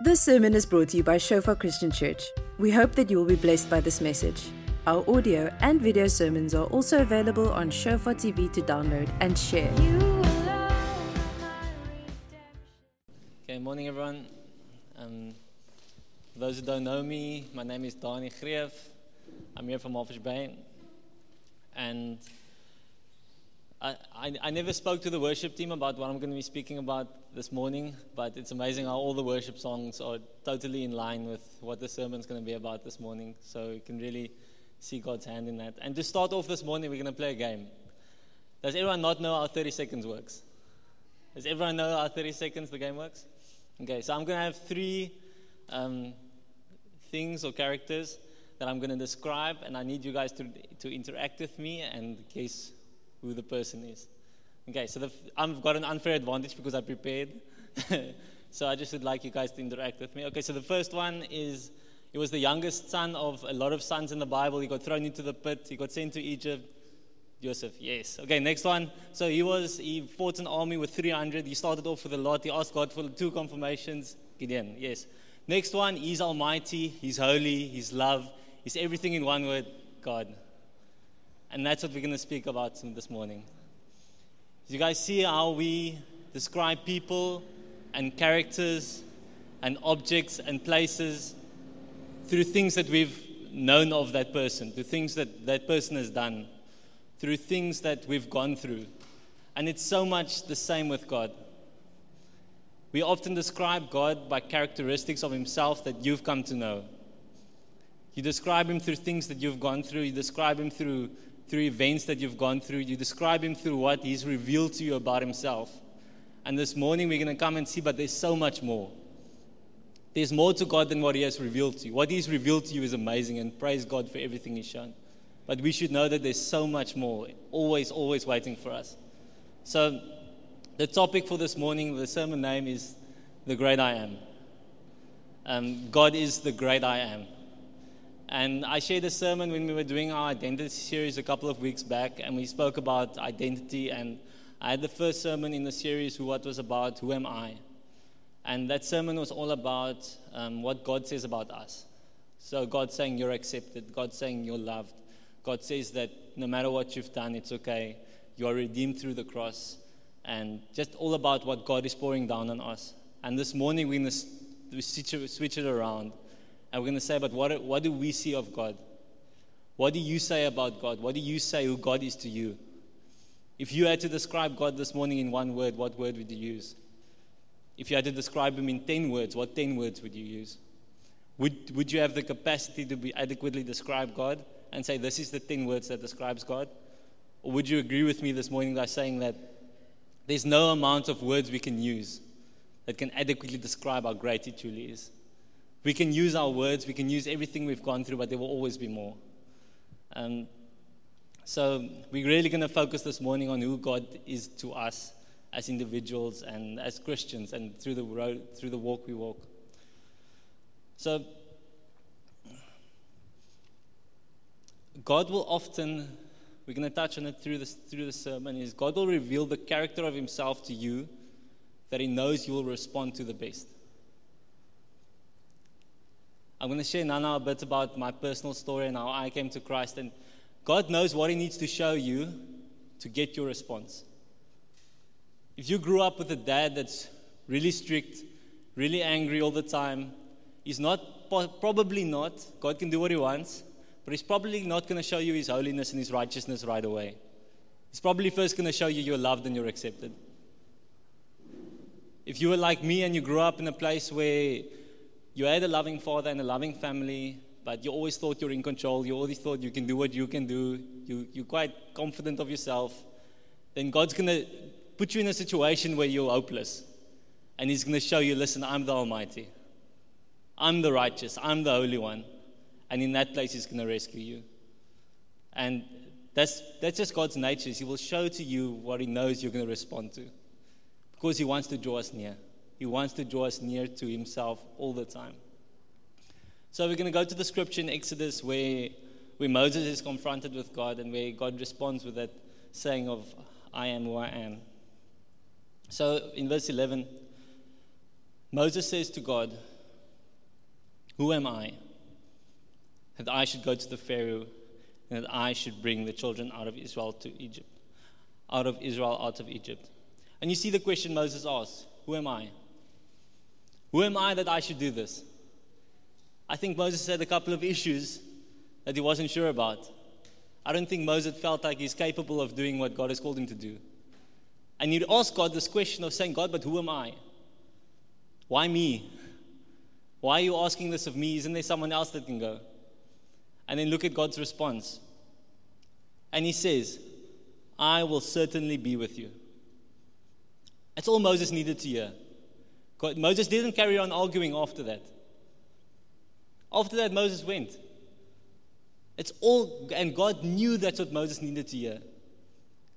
This sermon is brought to you by Shofar Christian Church. We hope that you will be blessed by this message. Our audio and video sermons are also available on Shofar TV to download and share. Okay, morning everyone. Um, for those who don't know me, my name is Dani Greef. I'm here from Office Bay. And I, I, never spoke to the worship team about what I'm going to be speaking about this morning, but it's amazing how all the worship songs are totally in line with what the sermon's going to be about this morning. So you can really see God's hand in that. And to start off this morning, we're going to play a game. Does everyone not know how 30 seconds works? Does everyone know how 30 seconds the game works? Okay, so I'm going to have three um, things or characters that I'm going to describe, and I need you guys to, to interact with me and guess who the person is. Okay, so the, I've got an unfair advantage because I prepared. so I just would like you guys to interact with me. Okay, so the first one is he was the youngest son of a lot of sons in the Bible. He got thrown into the pit, he got sent to Egypt. Joseph, yes. Okay, next one. So he was, he fought an army with 300. He started off with a lot. He asked God for two confirmations. Gideon, yes. Next one, he's almighty, he's holy, he's love, he's everything in one word God. And that's what we're going to speak about this morning. You guys see how we describe people and characters and objects and places through things that we've known of that person, through things that that person has done, through things that we've gone through. And it's so much the same with God. We often describe God by characteristics of Himself that you've come to know. You describe Him through things that you've gone through, you describe Him through through events that you've gone through. You describe him through what he's revealed to you about himself. And this morning we're going to come and see, but there's so much more. There's more to God than what he has revealed to you. What he's revealed to you is amazing, and praise God for everything he's shown. But we should know that there's so much more, always, always waiting for us. So, the topic for this morning, the sermon name is The Great I Am. Um, God is the great I am. And I shared a sermon when we were doing our identity series a couple of weeks back, and we spoke about identity. And I had the first sermon in the series, what was about, who am I? And that sermon was all about um, what God says about us. So God saying you're accepted, God saying you're loved. God says that no matter what you've done, it's okay. You are redeemed through the cross. And just all about what God is pouring down on us. And this morning going to switch it around and we're going to say, but what, what do we see of God? What do you say about God? What do you say who God is to you? If you had to describe God this morning in one word, what word would you use? If you had to describe Him in 10 words, what 10 words would you use? Would, would you have the capacity to be adequately describe God and say, this is the 10 words that describes God? Or would you agree with me this morning by saying that there's no amount of words we can use that can adequately describe how great He truly is? We can use our words, we can use everything we've gone through, but there will always be more. Um, so we're really going to focus this morning on who God is to us as individuals and as Christians and through the road, through the walk we walk. So God will often, we're going to touch on it through this through the sermon, is God will reveal the character of Himself to you that He knows you will respond to the best. I'm going to share now a bit about my personal story and how I came to Christ. And God knows what He needs to show you to get your response. If you grew up with a dad that's really strict, really angry all the time, he's not, probably not, God can do what He wants, but He's probably not going to show you His holiness and His righteousness right away. He's probably first going to show you you're loved and you're accepted. If you were like me and you grew up in a place where you had a loving father and a loving family, but you always thought you're in control. You always thought you can do what you can do. You, you're quite confident of yourself. Then God's going to put you in a situation where you're hopeless. And He's going to show you listen, I'm the Almighty. I'm the righteous. I'm the Holy One. And in that place, He's going to rescue you. And that's, that's just God's nature. He will show to you what He knows you're going to respond to because He wants to draw us near. He wants to draw us near to Himself all the time. So we're going to go to the scripture in Exodus where, where Moses is confronted with God and where God responds with that saying of, I am who I am. So in verse 11, Moses says to God, Who am I? That I should go to the Pharaoh and that I should bring the children out of Israel to Egypt, out of Israel out of Egypt. And you see the question Moses asks Who am I? Who am I that I should do this? I think Moses had a couple of issues that he wasn't sure about. I don't think Moses felt like he's capable of doing what God has called him to do. And he'd ask God this question of saying, God, but who am I? Why me? Why are you asking this of me? Isn't there someone else that can go? And then look at God's response. And he says, I will certainly be with you. That's all Moses needed to hear. God, Moses didn't carry on arguing after that. After that, Moses went. It's all, and God knew that's what Moses needed to hear.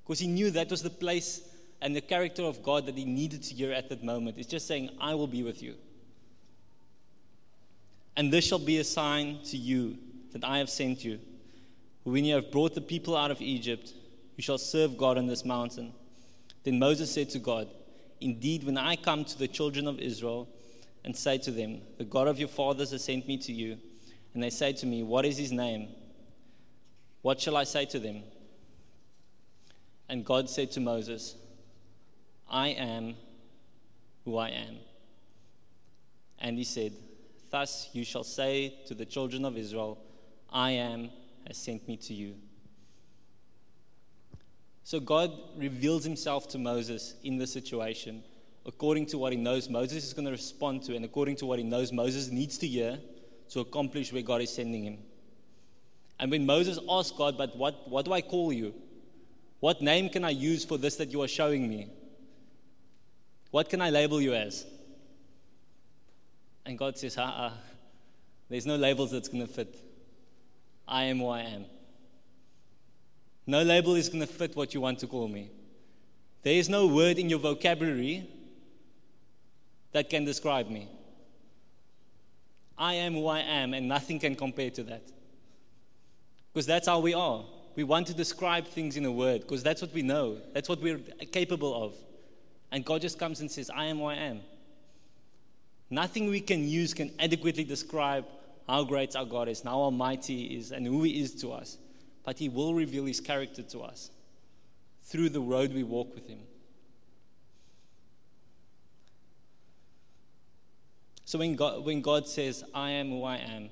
Because he knew that was the place and the character of God that he needed to hear at that moment. It's just saying, I will be with you. And this shall be a sign to you that I have sent you. When you have brought the people out of Egypt, you shall serve God on this mountain. Then Moses said to God, Indeed, when I come to the children of Israel and say to them, The God of your fathers has sent me to you, and they say to me, What is his name? What shall I say to them? And God said to Moses, I am who I am. And he said, Thus you shall say to the children of Israel, I am has sent me to you. So God reveals himself to Moses in the situation according to what he knows Moses is going to respond to, and according to what he knows Moses needs to hear to accomplish where God is sending him. And when Moses asked God, But what, what do I call you? What name can I use for this that you are showing me? What can I label you as? And God says, uh uh there's no labels that's going to fit. I am who I am. No label is going to fit what you want to call me. There is no word in your vocabulary that can describe me. I am who I am, and nothing can compare to that. Because that's how we are. We want to describe things in a word because that's what we know, that's what we're capable of. And God just comes and says, I am who I am. Nothing we can use can adequately describe how great our God is, and how almighty He is, and who He is to us. But He will reveal His character to us through the road we walk with Him. So when God, when God says, I am who I am,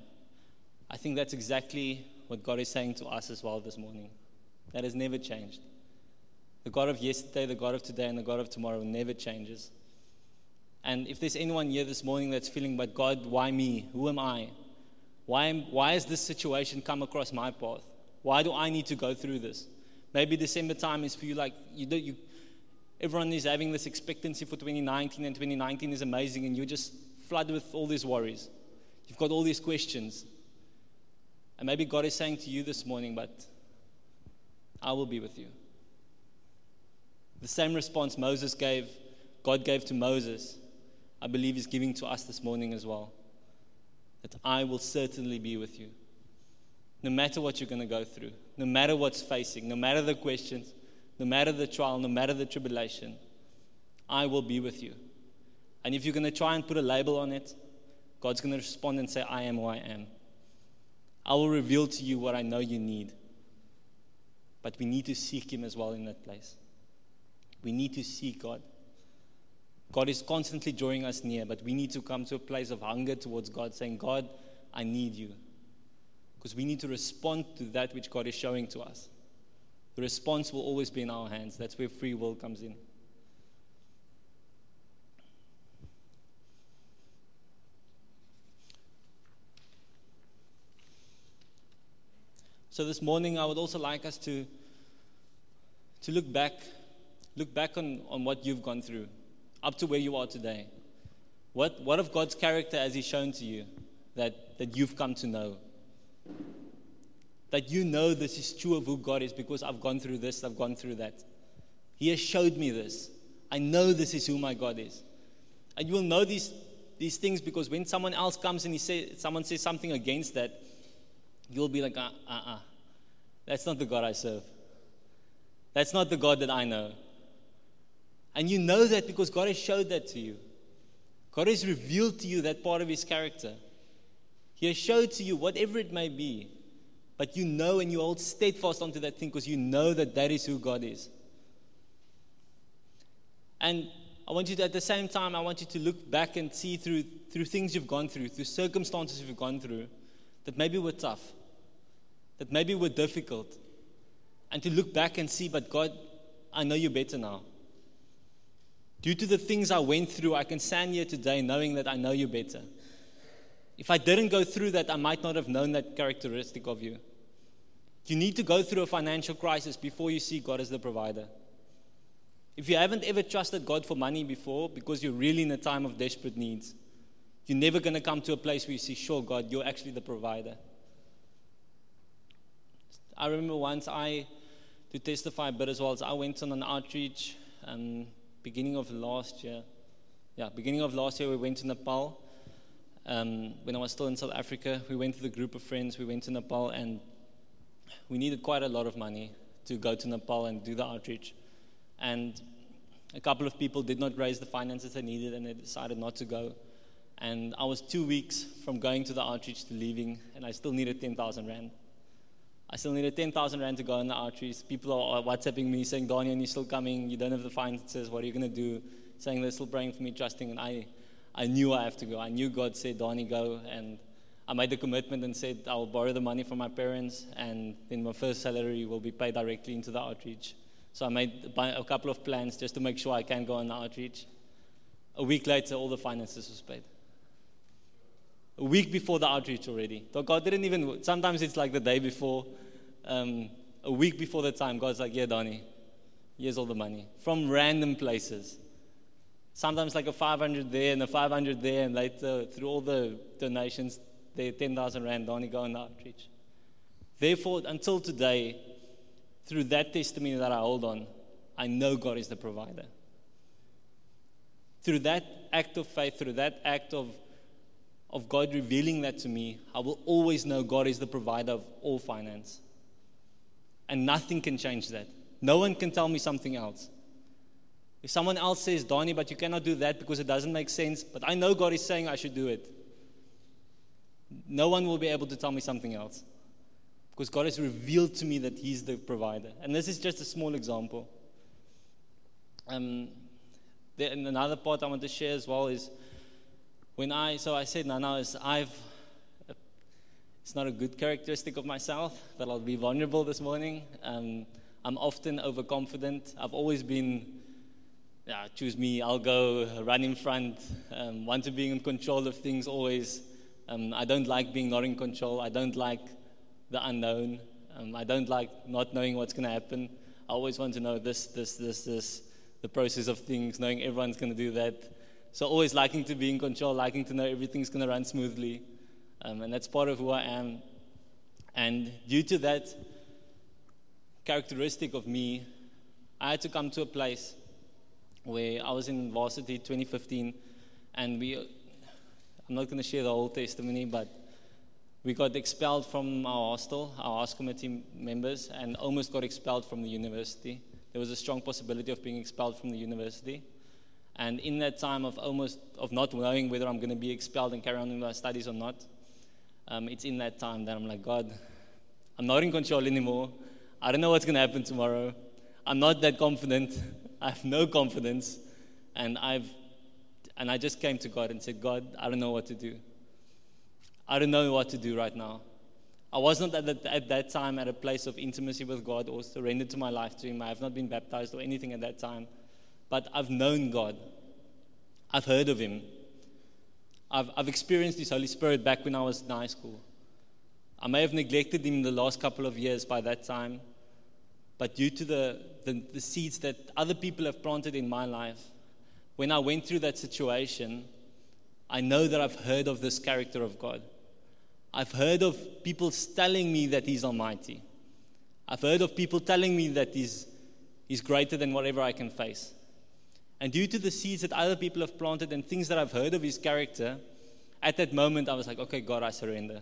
I think that's exactly what God is saying to us as well this morning. That has never changed. The God of yesterday, the God of today, and the God of tomorrow never changes. And if there's anyone here this morning that's feeling, but God, why me? Who am I? Why, am, why has this situation come across my path? Why do I need to go through this? Maybe December time is for you like you, do, you everyone is having this expectancy for 2019 and 2019 is amazing and you're just flooded with all these worries. You've got all these questions. And maybe God is saying to you this morning, but I will be with you. The same response Moses gave, God gave to Moses, I believe is giving to us this morning as well that I will certainly be with you. No matter what you're going to go through, no matter what's facing, no matter the questions, no matter the trial, no matter the tribulation, I will be with you. And if you're going to try and put a label on it, God's going to respond and say, I am who I am. I will reveal to you what I know you need. But we need to seek Him as well in that place. We need to seek God. God is constantly drawing us near, but we need to come to a place of hunger towards God, saying, God, I need you. Because we need to respond to that which God is showing to us. The response will always be in our hands. That's where free will comes in. So this morning, I would also like us to, to look back, look back on, on what you've gone through up to where you are today? What, what of God's character has He shown to you that, that you've come to know? That you know this is true of who God is because I've gone through this, I've gone through that. He has showed me this. I know this is who my God is. And you will know these, these things because when someone else comes and he say, someone says something against that, you'll be like, uh uh uh. That's not the God I serve. That's not the God that I know. And you know that because God has showed that to you. God has revealed to you that part of His character. He has showed to you whatever it may be, but you know and you hold steadfast onto that thing because you know that that is who God is. And I want you to, at the same time, I want you to look back and see through, through things you've gone through, through circumstances you've gone through, that maybe were tough, that maybe were difficult, and to look back and see, but God, I know you better now. Due to the things I went through, I can stand here today knowing that I know you better. If I didn't go through that, I might not have known that characteristic of you. You need to go through a financial crisis before you see God as the provider. If you haven't ever trusted God for money before because you're really in a time of desperate needs, you're never going to come to a place where you see, sure, God, you're actually the provider. I remember once I, to testify a bit as well, as I went on an outreach um, beginning of last year. Yeah, beginning of last year, we went to Nepal um, when I was still in South Africa, we went with a group of friends. We went to Nepal, and we needed quite a lot of money to go to Nepal and do the outreach. And a couple of people did not raise the finances they needed, and they decided not to go. And I was two weeks from going to the outreach to leaving, and I still needed 10,000 Rand. I still needed 10,000 Rand to go on the outreach. People are WhatsApping me saying, Daniel, you're still coming. You don't have the finances. What are you going to do? Saying they're still praying for me, trusting. And I, I knew I have to go. I knew God said, Donnie, go. And I made the commitment and said, I'll borrow the money from my parents, and then my first salary will be paid directly into the outreach. So I made a couple of plans just to make sure I can go on the outreach. A week later, all the finances was paid. A week before the outreach already. So God didn't even, sometimes it's like the day before, um, a week before the time, God's like, yeah, Donnie, here's all the money from random places. Sometimes like a 500 there and a 500 there, and later through all the donations, the 10,000 rand only go on the outreach. Therefore, until today, through that testimony that I hold on, I know God is the provider. Through that act of faith, through that act of, of God revealing that to me, I will always know God is the provider of all finance. And nothing can change that. No one can tell me something else. If someone else says, Donnie, but you cannot do that because it doesn't make sense, but I know God is saying I should do it, no one will be able to tell me something else. Because God has revealed to me that He's the provider. And this is just a small example. Um, there, and another part I want to share as well is when I, so I said, now, now is I've, it's not a good characteristic of myself that I'll be vulnerable this morning. Um, I'm often overconfident. I've always been yeah, choose me, I'll go run in front, um, want to be in control of things always. Um, I don't like being not in control. I don't like the unknown. Um, I don't like not knowing what's going to happen. I always want to know this, this, this, this, the process of things, knowing everyone's going to do that. So always liking to be in control, liking to know everything's going to run smoothly. Um, and that's part of who I am. And due to that characteristic of me, I had to come to a place where I was in varsity 2015, and we, I'm not going to share the whole testimony, but we got expelled from our hostel, our house committee members, and almost got expelled from the university. There was a strong possibility of being expelled from the university. And in that time of almost of not knowing whether I'm going to be expelled and carry on with my studies or not, um, it's in that time that I'm like, God, I'm not in control anymore. I don't know what's going to happen tomorrow. I'm not that confident. I have no confidence. And, I've, and I just came to God and said, God, I don't know what to do. I don't know what to do right now. I wasn't at, the, at that time at a place of intimacy with God or surrendered to my life to Him. I have not been baptized or anything at that time. But I've known God. I've heard of Him. I've, I've experienced His Holy Spirit back when I was in high school. I may have neglected Him in the last couple of years by that time, but due to the, the, the seeds that other people have planted in my life, when I went through that situation, I know that I've heard of this character of God. I've heard of people telling me that He's Almighty. I've heard of people telling me that He's, he's greater than whatever I can face. And due to the seeds that other people have planted and things that I've heard of His character, at that moment I was like, okay, God, I surrender.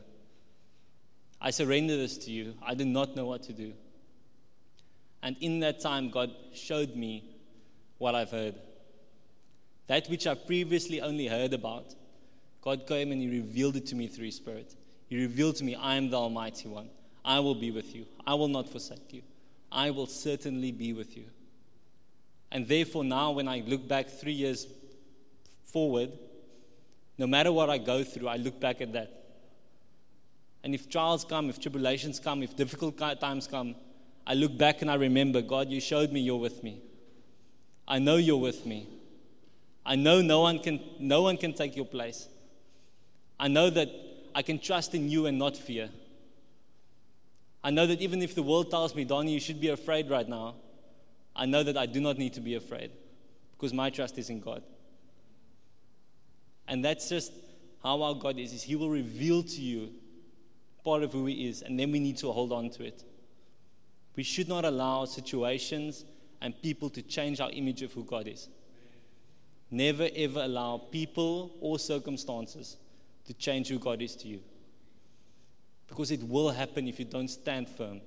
I surrender this to you. I do not know what to do. And in that time, God showed me what I've heard. That which I previously only heard about, God came and He revealed it to me through His Spirit. He revealed to me, I am the Almighty One. I will be with you. I will not forsake you. I will certainly be with you. And therefore, now when I look back three years forward, no matter what I go through, I look back at that. And if trials come, if tribulations come, if difficult times come, I look back and I remember, God, you showed me you're with me. I know you're with me. I know no one can, no one can take your place. I know that I can trust in you and not fear. I know that even if the world tells me, Donnie, you should be afraid right now, I know that I do not need to be afraid because my trust is in God. And that's just how our God is, is He will reveal to you part of who He is, and then we need to hold on to it. We should not allow situations and people to change our image of who God is. Never ever allow people or circumstances to change who God is to you. Because it will happen if you don't stand firm.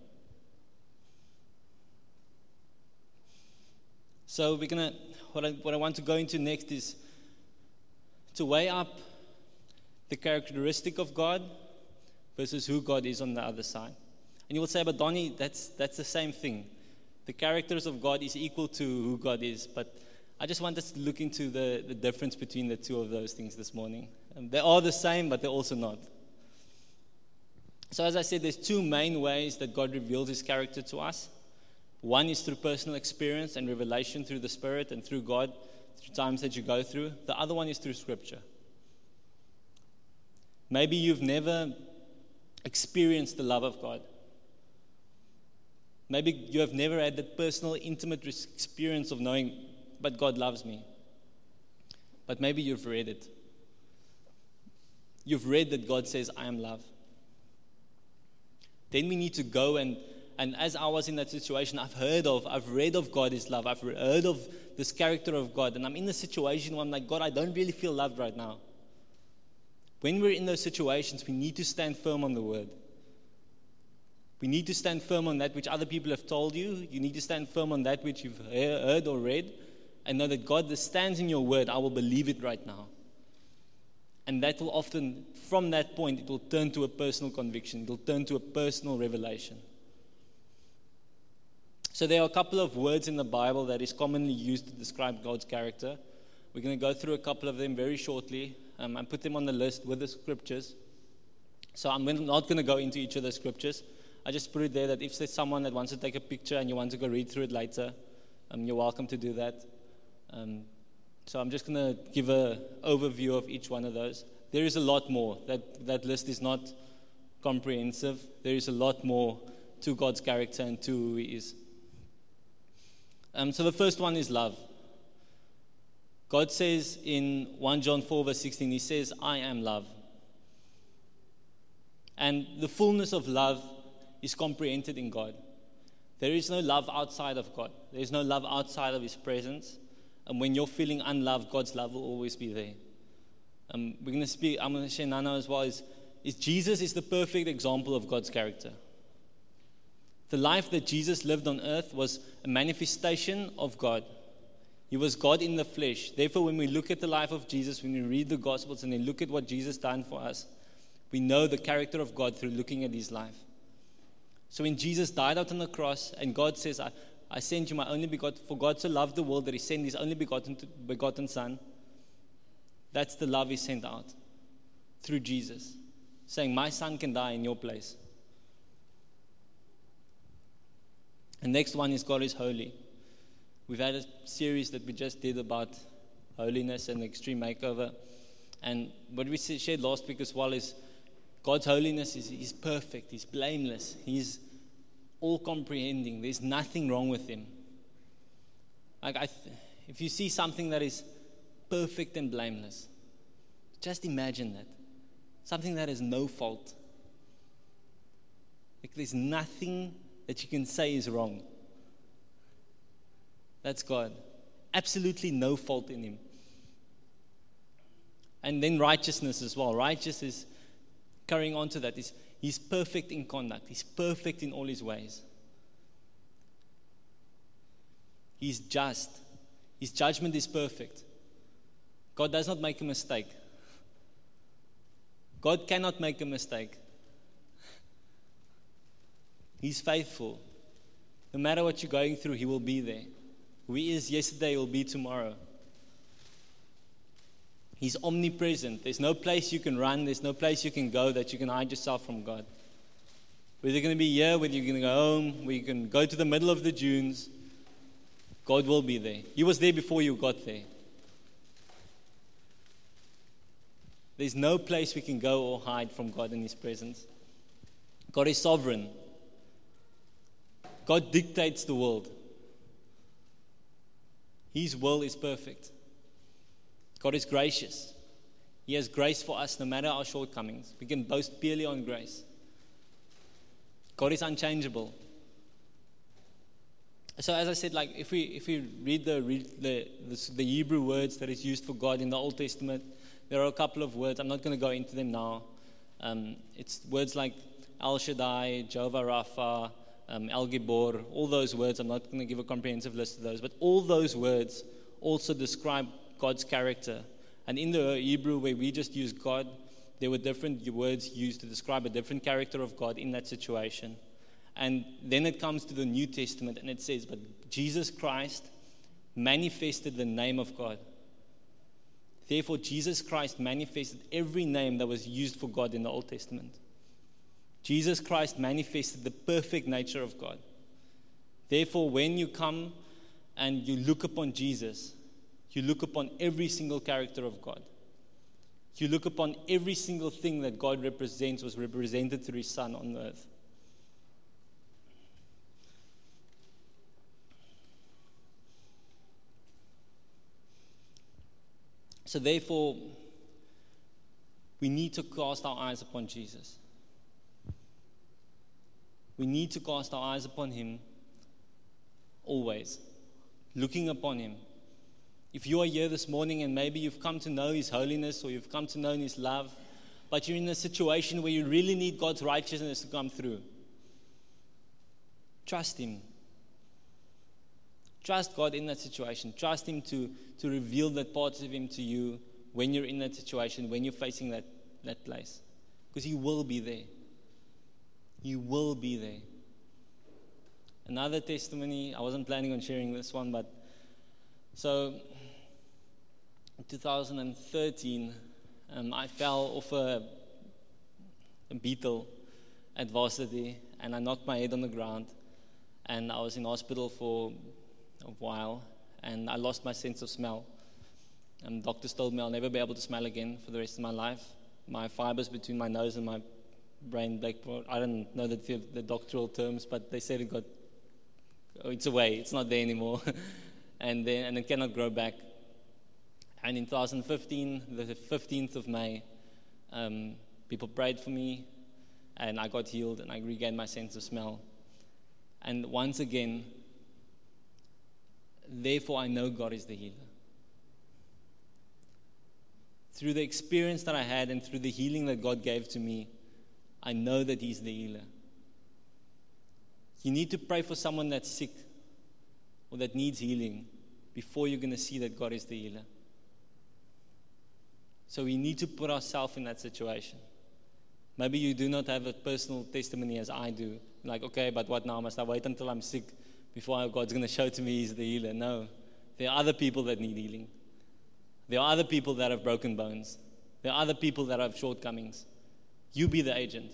So we're gonna what I, what I want to go into next is to weigh up the characteristic of God versus who God is on the other side. And you will say, but Donnie, that's that's the same thing. The characters of God is equal to who God is, but I just want us to look into the, the difference between the two of those things this morning. Um, they are the same, but they're also not. So, as I said, there's two main ways that God reveals his character to us. One is through personal experience and revelation through the Spirit and through God, through times that you go through. The other one is through Scripture. Maybe you've never experienced the love of God. Maybe you have never had that personal, intimate experience of knowing, but God loves me. But maybe you've read it. You've read that God says, I am love. Then we need to go and, and as I was in that situation, I've heard of, I've read of God is love. I've heard of this character of God. And I'm in a situation where I'm like, God, I don't really feel loved right now. When we're in those situations, we need to stand firm on the word. We need to stand firm on that which other people have told you. You need to stand firm on that which you've heard or read and know that God stands in your word. I will believe it right now. And that will often, from that point, it will turn to a personal conviction, it will turn to a personal revelation. So, there are a couple of words in the Bible that is commonly used to describe God's character. We're going to go through a couple of them very shortly um, and put them on the list with the scriptures. So, I'm not going to go into each of the scriptures. I just put it there that if there's someone that wants to take a picture and you want to go read through it later, um, you're welcome to do that. Um, so I'm just going to give an overview of each one of those. There is a lot more. That, that list is not comprehensive. There is a lot more to God's character and to who He is. Um, so the first one is love. God says in 1 John 4, verse 16, He says, I am love. And the fullness of love is comprehended in God. There is no love outside of God, there is no love outside of His presence. And when you're feeling unloved, God's love will always be there. Um, we're going to speak, I'm going to share Nana as well. Is, is Jesus is the perfect example of God's character. The life that Jesus lived on earth was a manifestation of God. He was God in the flesh. Therefore, when we look at the life of Jesus, when we read the Gospels and then look at what Jesus done for us, we know the character of God through looking at his life. So when Jesus died out on the cross and God says, I, I sent you my only begotten, for God so loved the world that he sent his only begotten, begotten Son, that's the love he sent out through Jesus, saying, My son can die in your place. The next one is God is holy. We've had a series that we just did about holiness and extreme makeover. And what we shared last week as well is God's holiness is He's perfect, He's blameless, He's all comprehending. There's nothing wrong with Him. Like th- if you see something that is perfect and blameless, just imagine that. Something that has no fault. Like there's nothing that you can say is wrong. That's God. Absolutely no fault in Him. And then righteousness as well. Righteousness is carrying on to that is he's perfect in conduct, he's perfect in all his ways. He's just, his judgment is perfect. God does not make a mistake. God cannot make a mistake. He's faithful. No matter what you're going through, He will be there. Who He is yesterday, will be tomorrow. He's omnipresent. There's no place you can run, there's no place you can go that you can hide yourself from God. Whether you're going to be here, whether you're going to go home, whether you can go to the middle of the dunes, God will be there. He was there before you got there. There's no place we can go or hide from God in His presence. God is sovereign. God dictates the world. His will is perfect. God is gracious. He has grace for us no matter our shortcomings. We can boast purely on grace. God is unchangeable. So, as I said, like if we if we read the the, the, the Hebrew words that is used for God in the Old Testament, there are a couple of words. I'm not going to go into them now. Um, it's words like El Shaddai, Jehovah Rapha, um, El Gibor, all those words. I'm not going to give a comprehensive list of those, but all those words also describe God's character. And in the Hebrew, where we just use God, there were different words used to describe a different character of God in that situation. And then it comes to the New Testament and it says, But Jesus Christ manifested the name of God. Therefore, Jesus Christ manifested every name that was used for God in the Old Testament. Jesus Christ manifested the perfect nature of God. Therefore, when you come and you look upon Jesus, you look upon every single character of God. You look upon every single thing that God represents was represented through His Son on earth. So, therefore, we need to cast our eyes upon Jesus. We need to cast our eyes upon Him always, looking upon Him if you are here this morning and maybe you've come to know His holiness or you've come to know His love, but you're in a situation where you really need God's righteousness to come through, trust Him. Trust God in that situation. Trust Him to, to reveal that parts of Him to you when you're in that situation, when you're facing that, that place. Because He will be there. He will be there. Another testimony, I wasn't planning on sharing this one, but so in 2013, um, I fell off a, a beetle at varsity and I knocked my head on the ground. And I was in hospital for a while and I lost my sense of smell. And doctors told me I'll never be able to smell again for the rest of my life. My fibers between my nose and my brain black. I don't know the, the doctoral terms, but they said it got, oh, it's away, it's not there anymore. and, then, and it cannot grow back. And in 2015, the 15th of May, um, people prayed for me, and I got healed, and I regained my sense of smell. And once again, therefore, I know God is the healer. Through the experience that I had and through the healing that God gave to me, I know that He's the healer. You need to pray for someone that's sick or that needs healing before you're going to see that God is the healer. So we need to put ourselves in that situation. Maybe you do not have a personal testimony as I do. Like, okay, but what now? Must I wait until I'm sick before God's going to show to me He's the healer? No. There are other people that need healing. There are other people that have broken bones. There are other people that have shortcomings. You be the agent.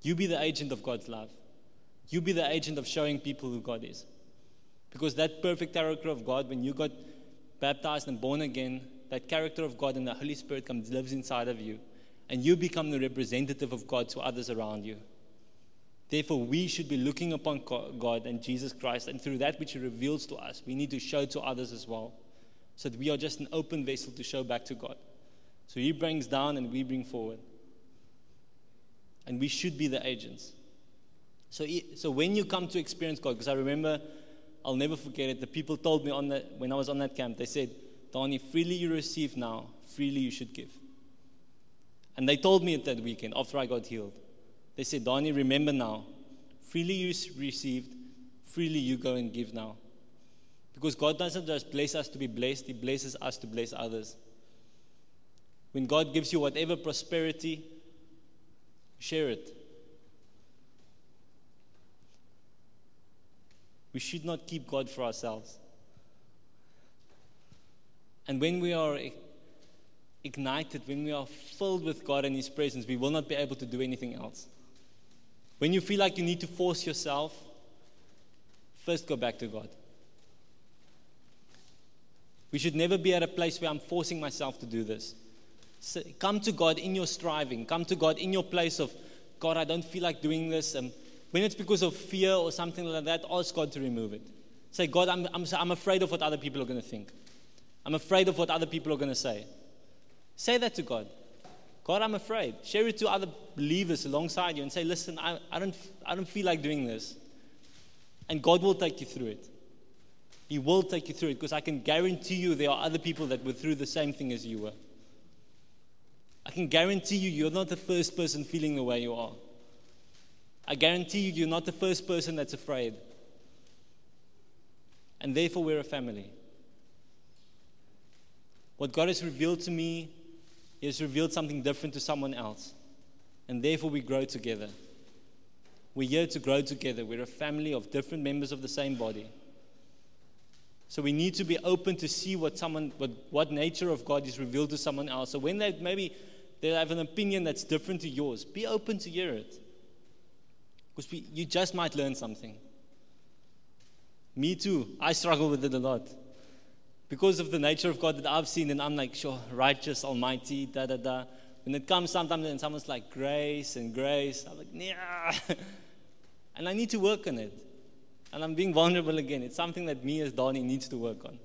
You be the agent of God's love. You be the agent of showing people who God is. Because that perfect character of God, when you got baptized and born again, that character of God and the Holy Spirit comes lives inside of you, and you become the representative of God to others around you. Therefore, we should be looking upon God and Jesus Christ, and through that which He reveals to us, we need to show to others as well, so that we are just an open vessel to show back to God. So He brings down and we bring forward. And we should be the agents. So, so when you come to experience God, because I remember, I'll never forget it, the people told me on that, when I was on that camp, they said, Donnie, freely you receive now, freely you should give. And they told me that weekend after I got healed. They said, Donnie, remember now, freely you received, freely you go and give now. Because God doesn't just bless us to be blessed, He blesses us to bless others. When God gives you whatever prosperity, share it. We should not keep God for ourselves. And when we are ignited, when we are filled with God and His presence, we will not be able to do anything else. When you feel like you need to force yourself, first go back to God. We should never be at a place where I'm forcing myself to do this. So come to God in your striving. Come to God in your place of, God, I don't feel like doing this. And when it's because of fear or something like that, ask God to remove it. Say, God, I'm, I'm, I'm afraid of what other people are going to think. I'm afraid of what other people are going to say. Say that to God. God, I'm afraid. Share it to other believers alongside you and say, listen, I, I, don't, I don't feel like doing this. And God will take you through it. He will take you through it because I can guarantee you there are other people that were through the same thing as you were. I can guarantee you you're not the first person feeling the way you are. I guarantee you you're not the first person that's afraid. And therefore, we're a family. What God has revealed to me, He has revealed something different to someone else. And therefore, we grow together. We're here to grow together. We're a family of different members of the same body. So we need to be open to see what someone, what, what nature of God is revealed to someone else. So when they maybe they have an opinion that's different to yours, be open to hear it. Because you just might learn something. Me too. I struggle with it a lot because of the nature of God that I've seen, and I'm like, sure, righteous, almighty, da da da. When it comes sometimes and someone's like grace and grace, I'm like, yeah. and I need to work on it. And I'm being vulnerable again. It's something that me as Donnie needs to work on.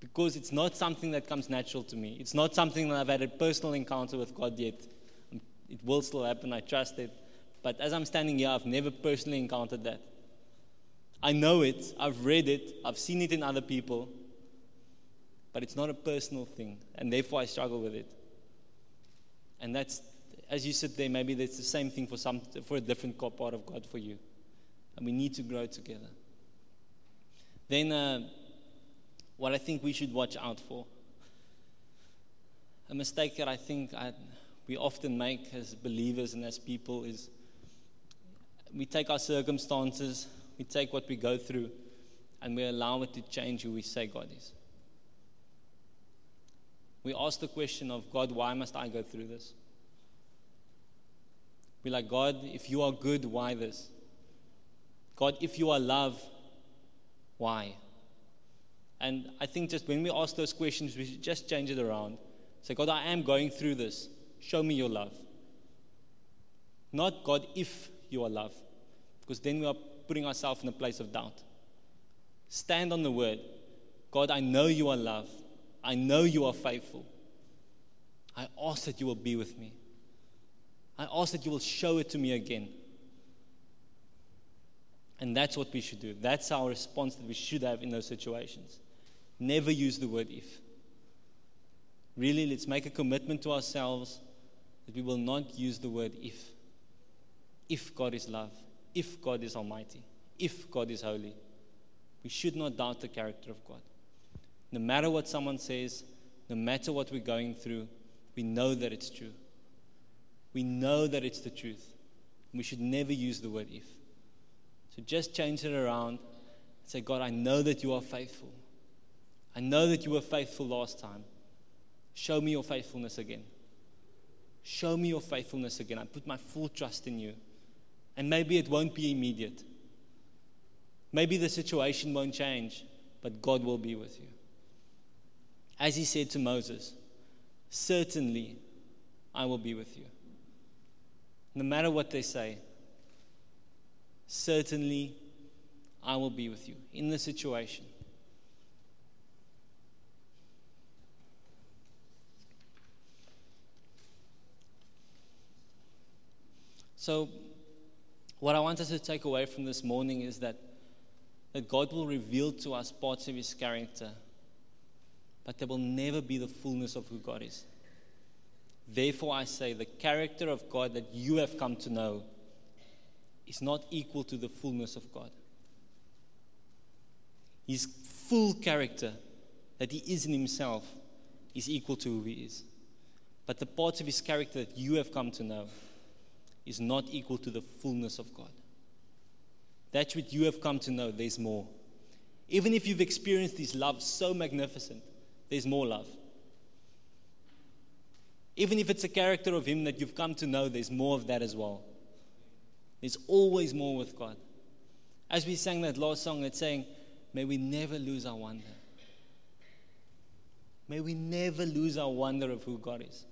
Because it's not something that comes natural to me. It's not something that I've had a personal encounter with God yet. Um, it will still happen, I trust it. But as I'm standing here, I've never personally encountered that. I know it, I've read it, I've seen it in other people, but it's not a personal thing, and therefore I struggle with it. And that's, as you sit there, maybe that's the same thing for, some, for a different part of God for you. And we need to grow together. Then, uh, what I think we should watch out for a mistake that I think I, we often make as believers and as people is we take our circumstances we take what we go through and we allow it to change who we say God is. We ask the question of God, why must I go through this? We're like, God, if you are good, why this? God, if you are love, why? And I think just when we ask those questions, we should just change it around. Say, God, I am going through this. Show me your love. Not, God, if you are love. Because then we are putting ourselves in a place of doubt. Stand on the word. God, I know you are love. I know you are faithful. I ask that you will be with me. I ask that you will show it to me again. And that's what we should do. That's our response that we should have in those situations. Never use the word if. Really, let's make a commitment to ourselves that we will not use the word if. If God is love if God is almighty, if God is holy. We should not doubt the character of God. No matter what someone says, no matter what we're going through, we know that it's true. We know that it's the truth. We should never use the word if. So just change it around say, God, I know that you are faithful. I know that you were faithful last time. Show me your faithfulness again. Show me your faithfulness again. I put my full trust in you. And maybe it won't be immediate. Maybe the situation won't change, but God will be with you. As he said to Moses, Certainly I will be with you. No matter what they say, certainly I will be with you in the situation. So, what I want us to take away from this morning is that, that God will reveal to us parts of His character, but there will never be the fullness of who God is. Therefore, I say the character of God that you have come to know is not equal to the fullness of God. His full character that He is in Himself is equal to who He is. But the parts of His character that you have come to know is not equal to the fullness of God. That's what you have come to know. There's more. Even if you've experienced this love so magnificent, there's more love. Even if it's a character of Him that you've come to know, there's more of that as well. There's always more with God. As we sang that last song, it's saying, May we never lose our wonder. May we never lose our wonder of who God is.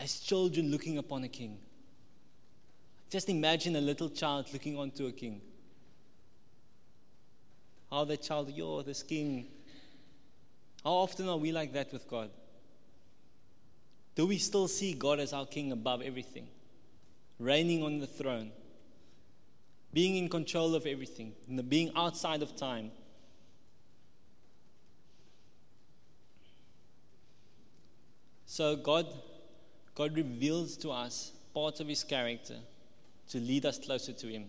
As children looking upon a king. Just imagine a little child looking onto a king. How that child, you're this king. How often are we like that with God? Do we still see God as our king above everything, reigning on the throne, being in control of everything, being outside of time? So God, God reveals to us parts of His character to lead us closer to Him.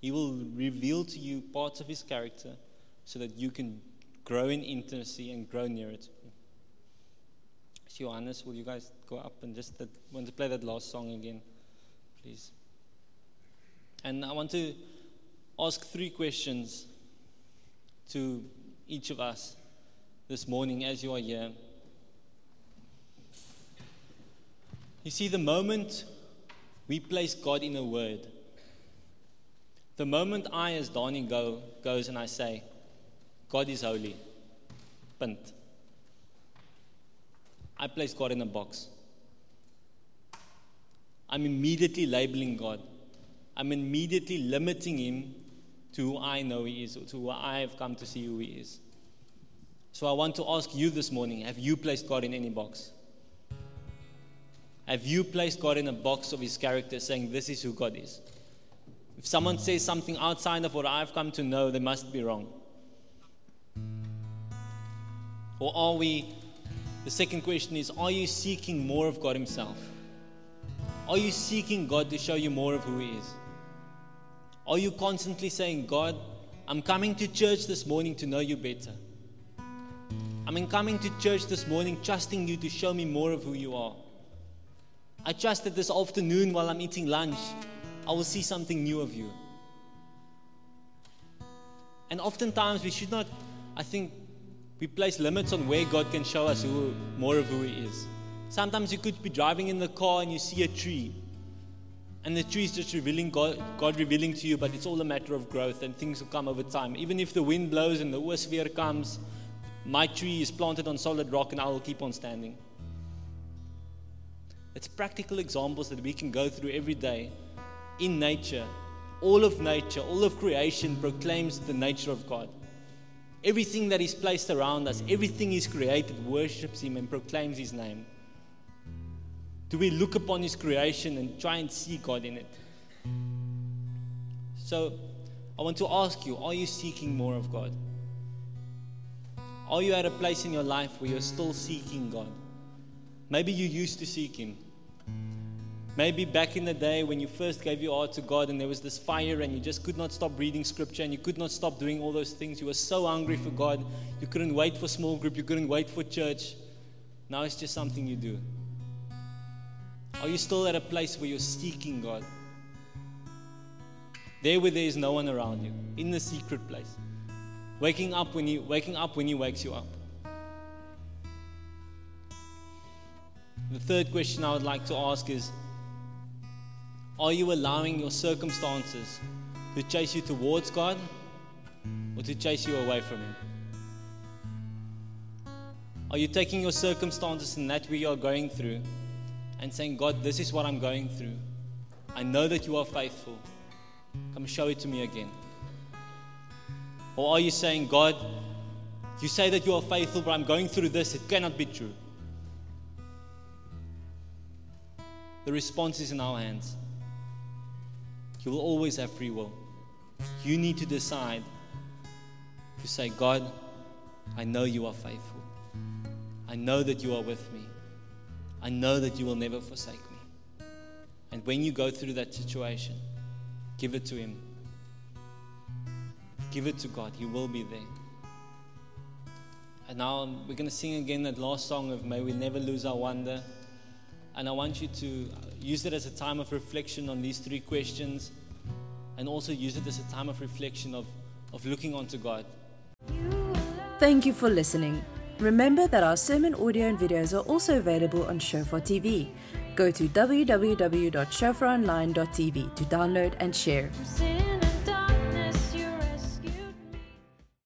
He will reveal to you parts of His character so that you can grow in intimacy and grow nearer to Him. So, Johannes, will you guys go up and just that, want to play that last song again, please? And I want to ask three questions to each of us this morning as you are here. You see, the moment we place God in a word, the moment I, as Donnie, go, goes and I say, God is holy, pint. I place God in a box. I'm immediately labeling God. I'm immediately limiting Him to who I know He is, to who I have come to see who He is. So I want to ask you this morning have you placed God in any box? Have you placed God in a box of His character saying, This is who God is? If someone says something outside of what I've come to know, they must be wrong. Or are we, the second question is, are you seeking more of God Himself? Are you seeking God to show you more of who He is? Are you constantly saying, God, I'm coming to church this morning to know you better? I'm coming to church this morning trusting you to show me more of who you are. I trust that this afternoon while I'm eating lunch, I will see something new of you. And oftentimes we should not, I think, we place limits on where God can show us who, more of who He is. Sometimes you could be driving in the car and you see a tree, and the tree is just revealing God, God revealing to you, but it's all a matter of growth and things will come over time. Even if the wind blows and the fear comes, my tree is planted on solid rock and I will keep on standing. It's practical examples that we can go through every day in nature. All of nature, all of creation proclaims the nature of God. Everything that is placed around us, everything is created, worships Him and proclaims His name. Do we look upon His creation and try and see God in it? So, I want to ask you are you seeking more of God? Are you at a place in your life where you're still seeking God? Maybe you used to seek Him. Maybe back in the day when you first gave your heart to God and there was this fire and you just could not stop reading scripture and you could not stop doing all those things. You were so hungry for God. You couldn't wait for small group. You couldn't wait for church. Now it's just something you do. Are you still at a place where you're seeking God? There where there is no one around you, in the secret place. Waking up when you waking up when he wakes you up. The third question I would like to ask is are you allowing your circumstances to chase you towards God or to chase you away from Him? Are you taking your circumstances and that we are going through and saying, God, this is what I'm going through? I know that you are faithful. Come show it to me again. Or are you saying, God, you say that you are faithful, but I'm going through this. It cannot be true. The response is in our hands. You will always have free will. You need to decide to say, God, I know you are faithful. I know that you are with me. I know that you will never forsake me. And when you go through that situation, give it to Him. Give it to God. He will be there. And now um, we're going to sing again that last song of May We Never Lose Our Wonder. And I want you to use it as a time of reflection on these three questions. and also use it as a time of reflection of, of looking onto God. Thank you for listening. Remember that our sermon audio and videos are also available on Shofar TV. Go to www.shofaronline.tv to download and share.